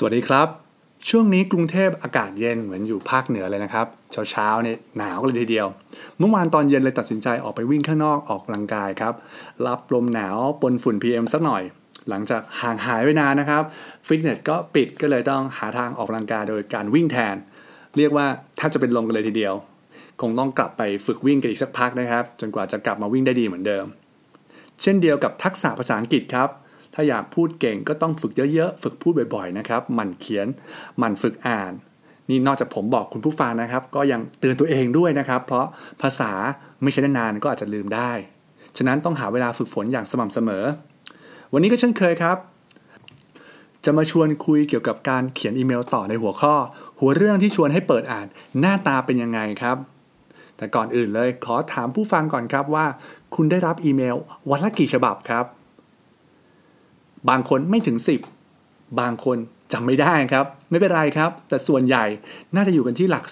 สวัสดีครับ ช่วงนี้กรุงเทพอากาศเย็นเหมือนอยู่ภาคเหนือเลยนะครับเช้าเช้าๆเนี่ยหนาวเลยทีเดียว เมื่อวานตอนเย็นเลยตัดสินใจออกไปวิ่งข้างนอกออกกำลังกายครับ รับลมหนาวปนฝุ่น PM สักหน่อย หลังจากห่างหายไปนานนะครับฟิตเนสก็ปิดก็เลยต้องหาทางออกกำลังกายโดยการวิ่งแทน เรียกว่าแทบจะเป็นลมกันเลยทีเดียว คงต้องกลับไปฝึกวิ่งกันอีกสักพักนะครับ จนกว่าจะกลับมาวิ่งได้ดีเหมือนเดิม เช่นเดียวกับทักษะภาษาอังกฤษครับ ถ้าอยากพูดเก่งก็ต้องฝึกเยอะๆ ฝึกพูดบ่อยๆนะครับหมั่นเขียนหมั่นฝึกอ่าน นี่นอกจากผมบอกคุณผู้ฟังนะครับ ก็ยังเตือนตัวเองด้วยนะครับ เพราะภาษาไม่ใช่นานๆก็อาจจะลืมได้ ฉะนั้นต้องหาเวลาฝึกฝนอย่างสม่ำเสมอ วันนี้ก็เช่นเคยครับ จะมาชวนคุยเกี่ยวกับการเขียนอีเมลต่อในหัวข้อ หัวเรื่องที่ชวนให้เปิดอ่านหน้าตาเป็นยังไงครับแต่ก่อนอื่นเลยขอถามผู้ฟังก่อนครับว่า คุณได้รับอีเมลวันละกี่ฉบับครับ บางคนไม่ถึง 10 บางคนจำไม่ได้ครับ ไม่เป็นไรครับ แต่ส่วนใหญ่น่าจะอยู่กันที่หลัก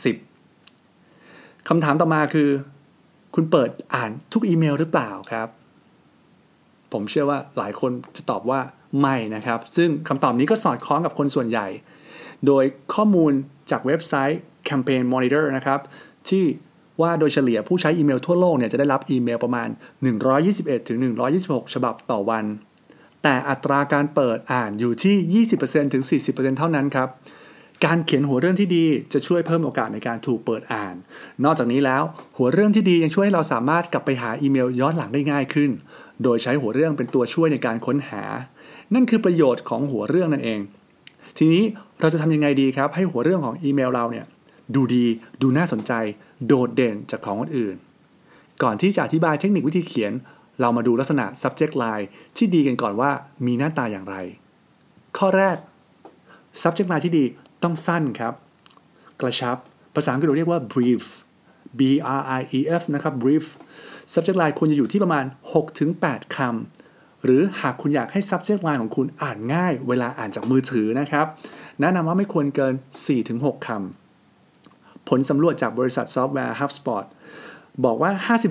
10คำถามต่อมาคือ คุณเปิดอ่านทุกอีเมลหรือเปล่าครับ ผมเชื่อว่าหลายคนจะตอบว่าไม่นะครับ ซึ่งคำตอบนี้ก็สอดคล้องกับคนส่วนใหญ่ โดยข้อมูลจากเว็บไซต์ Campaign Monitor นะครับ ที่ว่าโดยเฉลี่ยผู้ใช้อีเมลทั่วโลกเนี่ยจะได้รับอีเมลประมาณ 121ถึง126 ฉบับต่อวัน แต่อัตราการเปิดอ่านอยู่ที่ 20%ถึง 40%เท่านั้นครับ การเขียนหัวเรื่องที่ดีจะช่วยเพิ่มโอกาสในการถูกเปิดอ่าน นอกจากนี้แล้ว หัวเรื่องที่ดียังช่วยให้เราสามารถกลับไปหาอีเมลย้อนหลังได้ง่ายขึ้น โดยใช้หัวเรื่องเป็นตัวช่วยในการค้นหา นั่นคือประโยชน์ของหัวเรื่องนั่นเอง ทีนี้เราจะทำยังไงดีครับ ให้หัวเรื่องของอีเมลเราเนี่ยดูดี ดูน่าสนใจ โดดเด่นจากของคนอื่น ก่อนที่จะอธิบายเทคนิควิธีเขียน เรามาดูลักษณะ subject line ที่ดีกันก่อนว่ามีหน้าตาอย่างไร ข้อแรก subject line ที่ดีต้องสั้นครับ กระชับ ภาษาอังกฤษเราเรียกว่า brief b r i e f นะครับ brief subject line ควรจะอยู่ที่ประมาณ 6-8คำหรือหากคุณอยากให้ subject line ของคุณอ่านง่าย เวลาอ่านจากมือถือนะครับ แนะนำว่าไม่ควรเกิน 4-6คำผลสำรวจจากบริษัทซอฟต์แวร์ HubSpot บอกว่า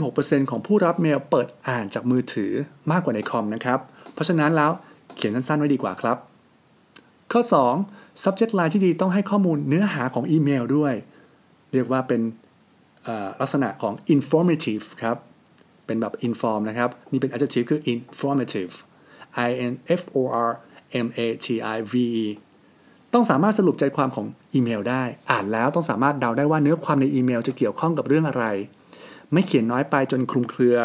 56%ของผู้รับเมลเปิดอ่านจากมือถือมากกว่าในคอมนะครับ เพราะฉะนั้นแล้วเขียนสั้นๆไว้ดีกว่าครับ ข้อ 2 subject line ที่ดีต้องให้ข้อมูลเนื้อหาของอีเมลด้วย เรียกว่าเป็นลักษณะของ informative ครับ เป็นแบบ inform นะครับ นี่เป็น adjective คือ informative i n f o r m a t i v e ต้องสามารถสรุปใจความของอีเมลได้ อ่านแล้วต้องสามารถเดาได้ว่าเนื้อความในอีเมลจะเกี่ยวข้องกับเรื่องอะไร ไม่เขียนน้อยไปจนคลุมเครือ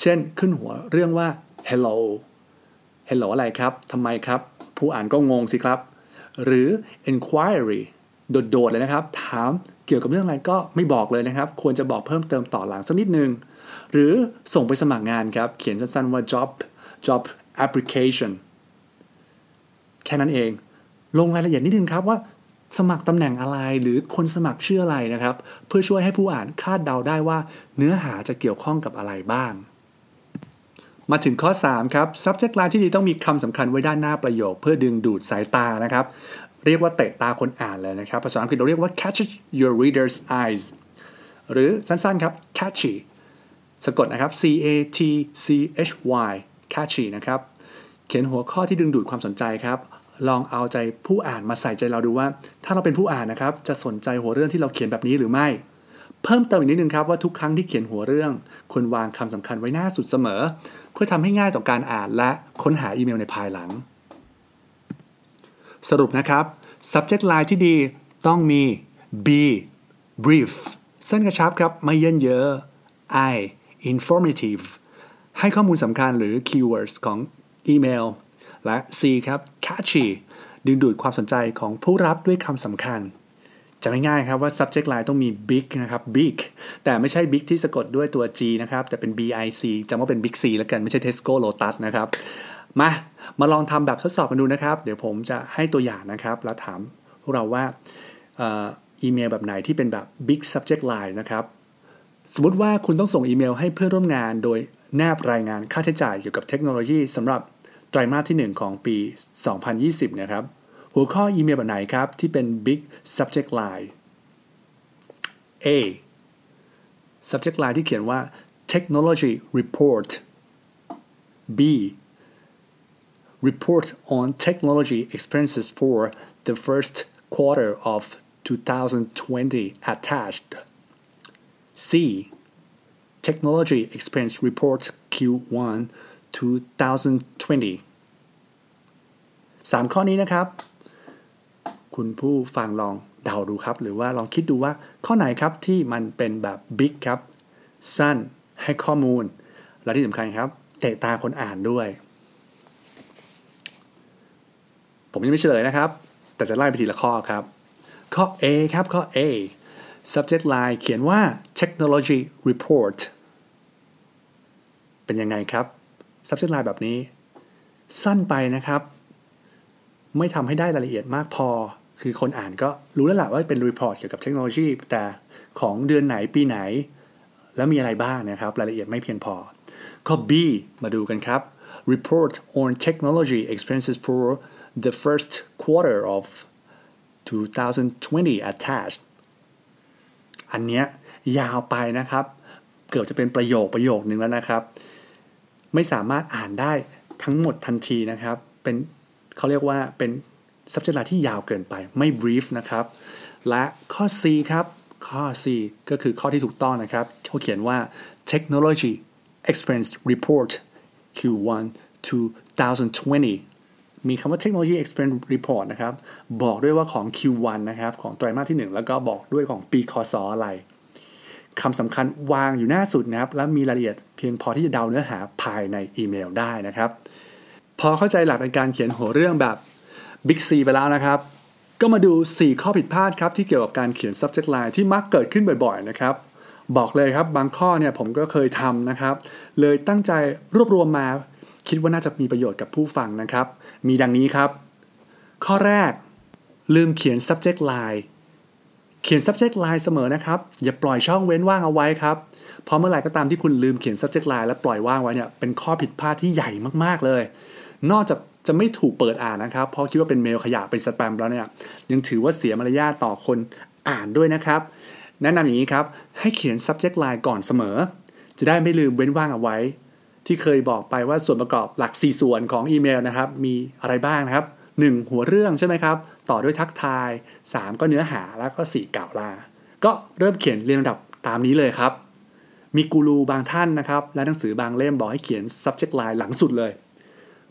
เช่นขึ้นหัวเรื่องว่า hello hello อะไรครับทำไมครับ ผู้อ่านก็งงสิครับ หรือ inquiry โดดๆเลยนะครับ ถามเกี่ยวกับเรื่องอะไรก็ไม่บอกเลยนะครับ ควรจะบอกเพิ่มเติมต่อหลังสักนิดนึง หรือส่งไปสมัครงานครับ เขียนสั้นๆว่า job job application แค่นั้นเอง ลงรายละเอียดนิดนึงครับว่า สมัครตำแหน่งอะไรหรือคนสมัครชื่ออะไรนะครับ เพื่อช่วยให้ผู้อ่านคาดเดาได้ว่า เนื้อหาจะเกี่ยวข้องกับอะไรบ้าง มาถึงข้อ 3 ครับ subject line ที่ดีต้องมีคำสำคัญไว้ด้านหน้าประโยค เพื่อดึงดูดสายตานะครับ เรียกว่าเตะตาคนอ่านเลยนะครับ ภาษาอังกฤษเราเรียกว่า catch your reader's eyes หรือสั้นๆครับ catchy สะกดนะครับ c a t c h y catchy นะครับ เขียนหัวข้อที่ดึงดูดความสนใจครับ ลองเอาใจผู้อ่านมาใส่ใจเราดูว่า ถ้าเราเป็นผู้อ่านนะครับ จะสนใจหัวเรื่องที่เราเขียนแบบนี้หรือไม่ เพิ่มเติมอีกนิดนึงครับว่าทุกครั้งที่เขียนหัวเรื่องควรวางคำสำคัญไว้หน้าสุดเสมอ เพื่อทำให้ง่ายต่อการอ่านและค้นหาอีเมลในภายหลัง สรุปนะครับ subject line ที่ดีต้องมี b brief สั้นกระชับครับไม่เยินเยอะ i informative ให้ข้อมูลสำคัญหรือ keywords ของอีเมล และ c ครับ catchy ดึงดูดความสนใจของผู้รับด้วยคำสำคัญจะไม่ง่ายครับว่า subject line ต้องมี big นะครับ big แต่ไม่ใช่ big ที่สะกดด้วยตัว g นะครับ แต่เป็น b i c จำว่าเป็น big c แล้วกันไม่ใช่ Tesco Lotus นะครับ มา มาลองทำแบบทดสอบกันดูนะครับ เดี๋ยวผมจะให้ตัวอย่างนะครับ แล้วถามพวกเราว่าอีเมลแบบไหนที่เป็นแบบ big subject line นะครับ สมมติว่าคุณต้องส่งอีเมลให้เพื่อนร่วมงาน โดยแนบรายงานค่าใช้จ่ายเกี่ยวกับเทคโนโลยีสำหรับ ไตรมาสที่ 1 ของปี 2020 นะครับ หัวข้ออีเมลแบบไหนครับ ที่เป็น big subject line A subject line ที่เขียนว่า technology report B report on technology expenses for the first quarter of 2020 attached C technology expense report Q1 2020สามข้อนี้นะครับ คุณผู้ฟังลองเดาดูครับ หรือว่าลองคิดดูว่าข้อไหนครับที่มันเป็นแบบบิ๊กครับ สั้นให้ข้อมูล และที่สำคัญครับ เตะตาคนอ่านด้วย ผมยังไม่เฉลยนะครับ แต่จะไล่ไปทีละข้อครับ ข้อ A ครับข้อ A subject line เขียนว่า technology report เป็นยังไงครับ subject line แบบนี้ สั้นไปนะครับ ไม่ทำให้ได้รายละเอียดมากพอ คือคนอ่านก็รู้แล้วแหละว่าเป็น report เกี่ยวกับเทคโนโลยี แต่ของเดือนไหนปีไหน แล้วมีอะไรบ้างนะครับ รายละเอียดไม่เพียงพอข้อ B มาดูกันครับ report on technology expenses for the first quarter of 2020 attached อันเนี้ยยาวไปนะครับ เกือบจะเป็นประโยคประโยคนึงแล้วนะครับ ไม่สามารถอ่านได้ทั้งหมดทันทีนะครับ เป็นเขาเรียกว่าเป็น subject line ที่ยาวเกินไปไม่ brief นะครับ และข้อ C ครับ ข้อ C ก็คือข้อที่ถูกต้องนะครับเขาเขียนว่า technology expense report Q1 2020 มีคำว่า technology expense report นะครับ บอกด้วยว่าของ Q1 นะครับ ของไตรมาสที่ 1 แล้วก็บอกด้วยของปีคศอะไร คำสำคัญวางอยู่หน้าสุดนะครับ และมีรายละเอียดเพียงพอที่จะเดาเนื้อหาภายในอีเมลได้นะครับ พอเข้าใจหลักในการเขียนหัวเรื่องแบบ Big C ไปแล้วนะครับ ก็มาดู 4 ข้อผิดพลาดครับที่เกี่ยวกับการเขียน subject line ที่มักเกิดขึ้นบ่อยๆนะครับบอกเลยครับบางข้อเนี่ยผมก็เคยทำนะครับ เลยตั้งใจรวบรวมมา คิดว่าน่าจะมีประโยชน์กับผู้ฟังนะครับ มีดังนี้ครับ ข้อแรก ลืมเขียน subject line เขียน subject line เสมอนะครับ อย่าปล่อยช่องเว้นว่างเอาไว้ครับ เพราะเมื่อไหร่ก็ตามที่คุณลืมเขียน subject line และปล่อยว่างไว้เนี่ย เป็นข้อผิดพลาดที่ใหญ่มากๆเลย นอกจากจะไม่ถูกเปิดอ่านนะครับ เพราะคิดว่าเป็นเมลขยะเป็นสแปมแล้วเนี่ย ยังถือว่าเสียมารยาทต่อคนอ่านด้วยนะครับ แนะนำอย่างนี้ครับ ให้เขียน subject line ก่อนเสมอ จะได้ไม่ลืมเว้นว่างเอาไว้ ที่เคยบอกไปว่าส่วนประกอบหลัก 4 ส่วนของอีเมลนะครับ มีอะไรบ้างนะครับ 1. หัวเรื่องใช่ไหมครับ ต่อด้วยทักทาย 3. ก็เนื้อหาแล้วก็ 4. กล่าวลา ก็เริ่มเขียนเรียงลำดับตามนี้เลยครับ มีกูรูบางท่านนะครับ และหนังสือบางเล่มบอกให้เขียน subject line หลังสุดเลย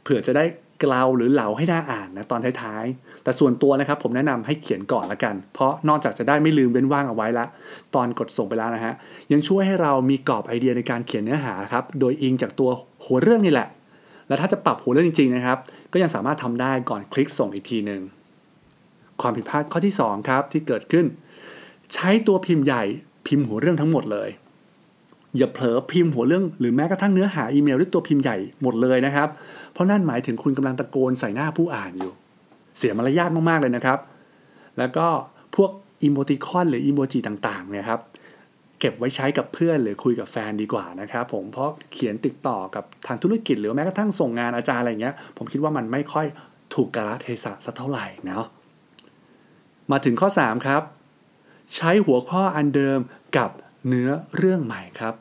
เผื่อจะได้กล่าวหรือเหลาให้น่าอ่านนะตอนท้ายๆ แต่ส่วนตัวนะครับผมแนะนำให้เขียนก่อนละกัน เพราะนอกจากจะได้ไม่ลืมเว้นว่างเอาไว้ละ ตอนกดส่งไปแล้วนะฮะ ยังช่วยให้เรามีกรอบไอเดียในการเขียนเนื้อหาครับ โดยอิงจากตัวหัวเรื่องนี่แหละ และถ้าจะปรับหัวเรื่องจริงๆนะครับ ก็ยังสามารถทำได้ก่อนคลิกส่งอีกทีหนึ่ง ความผิดพลาดข้อที่ 2 ครับ ที่เกิดขึ้น ใช้ตัวพิมพ์ใหญ่พิมพ์หัวเรื่องทั้งหมดเลย อย่าเผลอพิมพ์หัวเรื่องหรือแม้กระทั่งเนื้อหาอีเมลด้วยตัวพิมพ์ใหญ่หมดเลยนะครับ เพราะนั่นหมายถึงคุณกำลังตะโกนใส่หน้าผู้อ่านอยู่ เสียมารยาทมากๆเลยนะครับ แล้วก็พวกอีโมติคอนหรืออีโมจิต่างๆเนี่ยครับเก็บไว้ใช้กับเพื่อนหรือคุยกับแฟนดีกว่านะครับผมเพราะเขียนติดต่อกับทางธุรกิจ หรือแม้กระทั่งส่งงานอาจารย์อะไรเงี้ย ผมคิดว่ามันไม่ค่อยถูกกาลเทศะสักเท่าไหร่เนาะ มาถึงข้อ 3 ครับ ใช้หัวข้ออันเดิมกับเนื้อเรื่องใหม่ครับ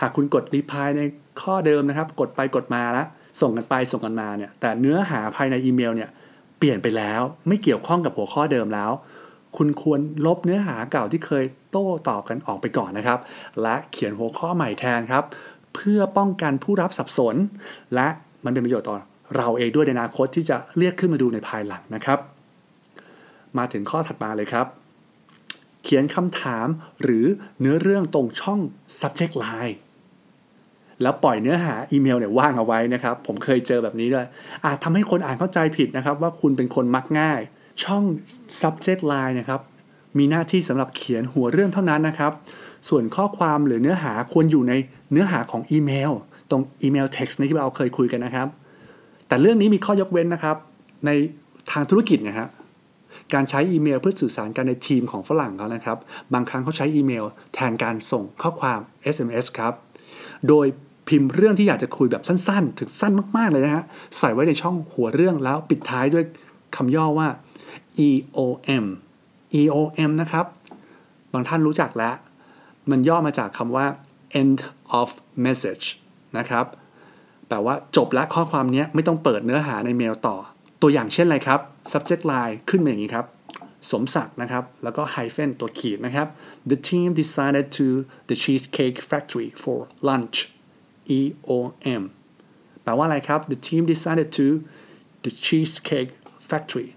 หากคุณกดรีพายในข้อเดิมนะครับ กดไปกดมาแล้วส่งกันไปส่งกันมาเนี่ยแต่เนื้อหาภายในอีเมลเนี่ยเปลี่ยนไปแล้ว ไม่เกี่ยวข้องกับหัวข้อเดิมแล้ว คุณควรลบเนื้อหาเก่าที่เคยโต้ตอบกันออกไปก่อนนะครับ และเขียนหัวข้อใหม่แทนครับ เพื่อป้องกันผู้รับสับสน และมันเป็นประโยชน์ต่อเราเองด้วยในอนาคตที่จะเรียกขึ้นมาดูในภายหลังนะครับ มาถึงข้อถัดมาเลยครับ เขียนคำถามหรือเนื้อเรื่องตรงช่อง subject line แล้วปล่อยเนื้อหาอีเมลเนี่ยว่างเอาไว้นะครับ ผมเคยเจอแบบนี้ด้วย อาจทำให้คนอ่านเข้าใจผิดนะครับ ว่าคุณเป็นคนมักง่าย ช่อง subject line นะครับ มีหน้าที่สำหรับเขียนหัวเรื่องเท่านั้นนะครับ ส่วนข้อความหรือเนื้อหาควรอยู่ในเนื้อหาของอีเมล ตรงอีเมล text ในที่เราเคยคุยกันนะครับ แต่เรื่องนี้มีข้อยกเว้นนะครับ ในทางธุรกิจนะฮะ การใช้อีเมลเพื่อสื่อสารกันในทีมของฝรั่งเขานะครับ บางครั้งเขาใช้อีเมลแทนการส่งข้อความ SMS ครับ โดยพิมพ์เรื่องที่อยากจะคุยแบบสั้นๆ ถึงสั้นมากๆเลยนะฮะ ใส่ไว้ในช่องหัวเรื่องแล้วปิดท้ายด้วยคำย่อว่า EOM EOM นะครับ บางท่านรู้จักแล้ว มันย่อมาจากคำว่า end of message นะครับ แปลว่าจบและข้อความนี้ไม่ต้องเปิดเนื้อหาในเมลต่อ ตัวอย่างเช่นอะไรครับ subject line ขึ้นมาอย่างนี้ครับ สมศักดิ์นะครับ แล้วก็ hyphen ตัวขีดนะครับ the team decided to the cheesecake factory for lunch E O M แปลว่าอะไรครับ the team decided to the cheesecake factory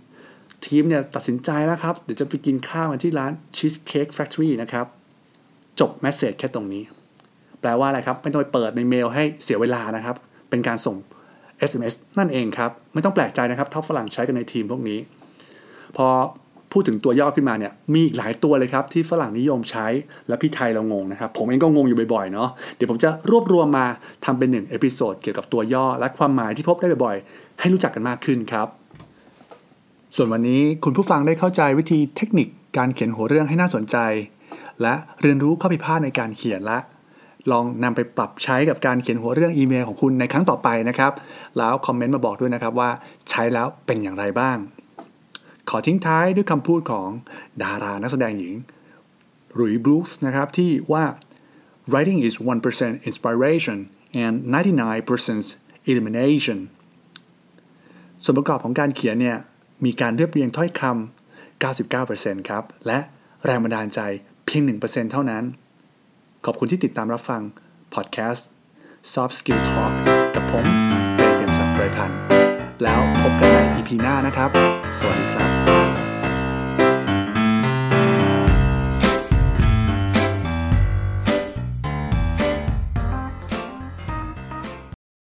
ทีมเนี่ยตัดสินใจแล้วครับ เดี๋ยวจะไปกินข้าวกันที่ร้าน cheesecake factory นะครับ จบ message แค่ตรงนี้ แปลว่าอะไรครับ ไม่ต้องไปเปิดในเมลให้เสียเวลานะครับ เป็นการส่ง SMS นั่นเองครับ ไม่ต้องแปลกใจนะครับถ้าฝรั่งใช้กันในทีมพวกนี้ พอพูดถึงตัวย่อขึ้นมาเนี่ยมีอีกหลายตัวเลยครับที่ฝรั่งนิยมใช้และพี่ไทยเรางงนะครับ ผมเองก็งงอยู่บ่อยๆเนาะเดี๋ยวผมจะรวบรวมมาทำเป็นหนึ่ง episode เกี่ยวกับตัวย่อและความหมายที่พบได้บ่อยๆ ให้รู้จักกันมากขึ้นครับ ส่วนวันนี้คุณผู้ฟังได้เข้าใจวิธีเทคนิคการเขียนหัวเรื่องให้น่าสนใจ และเรียนรู้ข้อผิดพลาดในการเขียนและ ลองนำไปปรับใช้กับการเขียนหัวเรื่องอีเมลของคุณในครั้งต่อไปนะครับ แล้วคอมเมนต์มาบอกด้วยนะครับว่าใช้แล้วเป็นอย่างไรบ้าง ขอทิ้งท้ายด้วยคำพูดของดารานักแสดงหญิงรุยบลูส์นะครับที่ว่า writing is 1% inspiration and 99% elimination ส่วนประกอบของการเขียนเนี่ยมีการเรียบเรียงถ้อยคำ99%ครับ และแรงบันดาลใจเพียง 1%เท่านั้น ขอบคุณที่ติดตามรับฟังพอดแคสต์ Soft Skill Talk กับผมเปรมเปี่ยมศักดิ์เปรยพันธ์แล้วพบกันใน EP หน้านะครับ สวัสดีครับ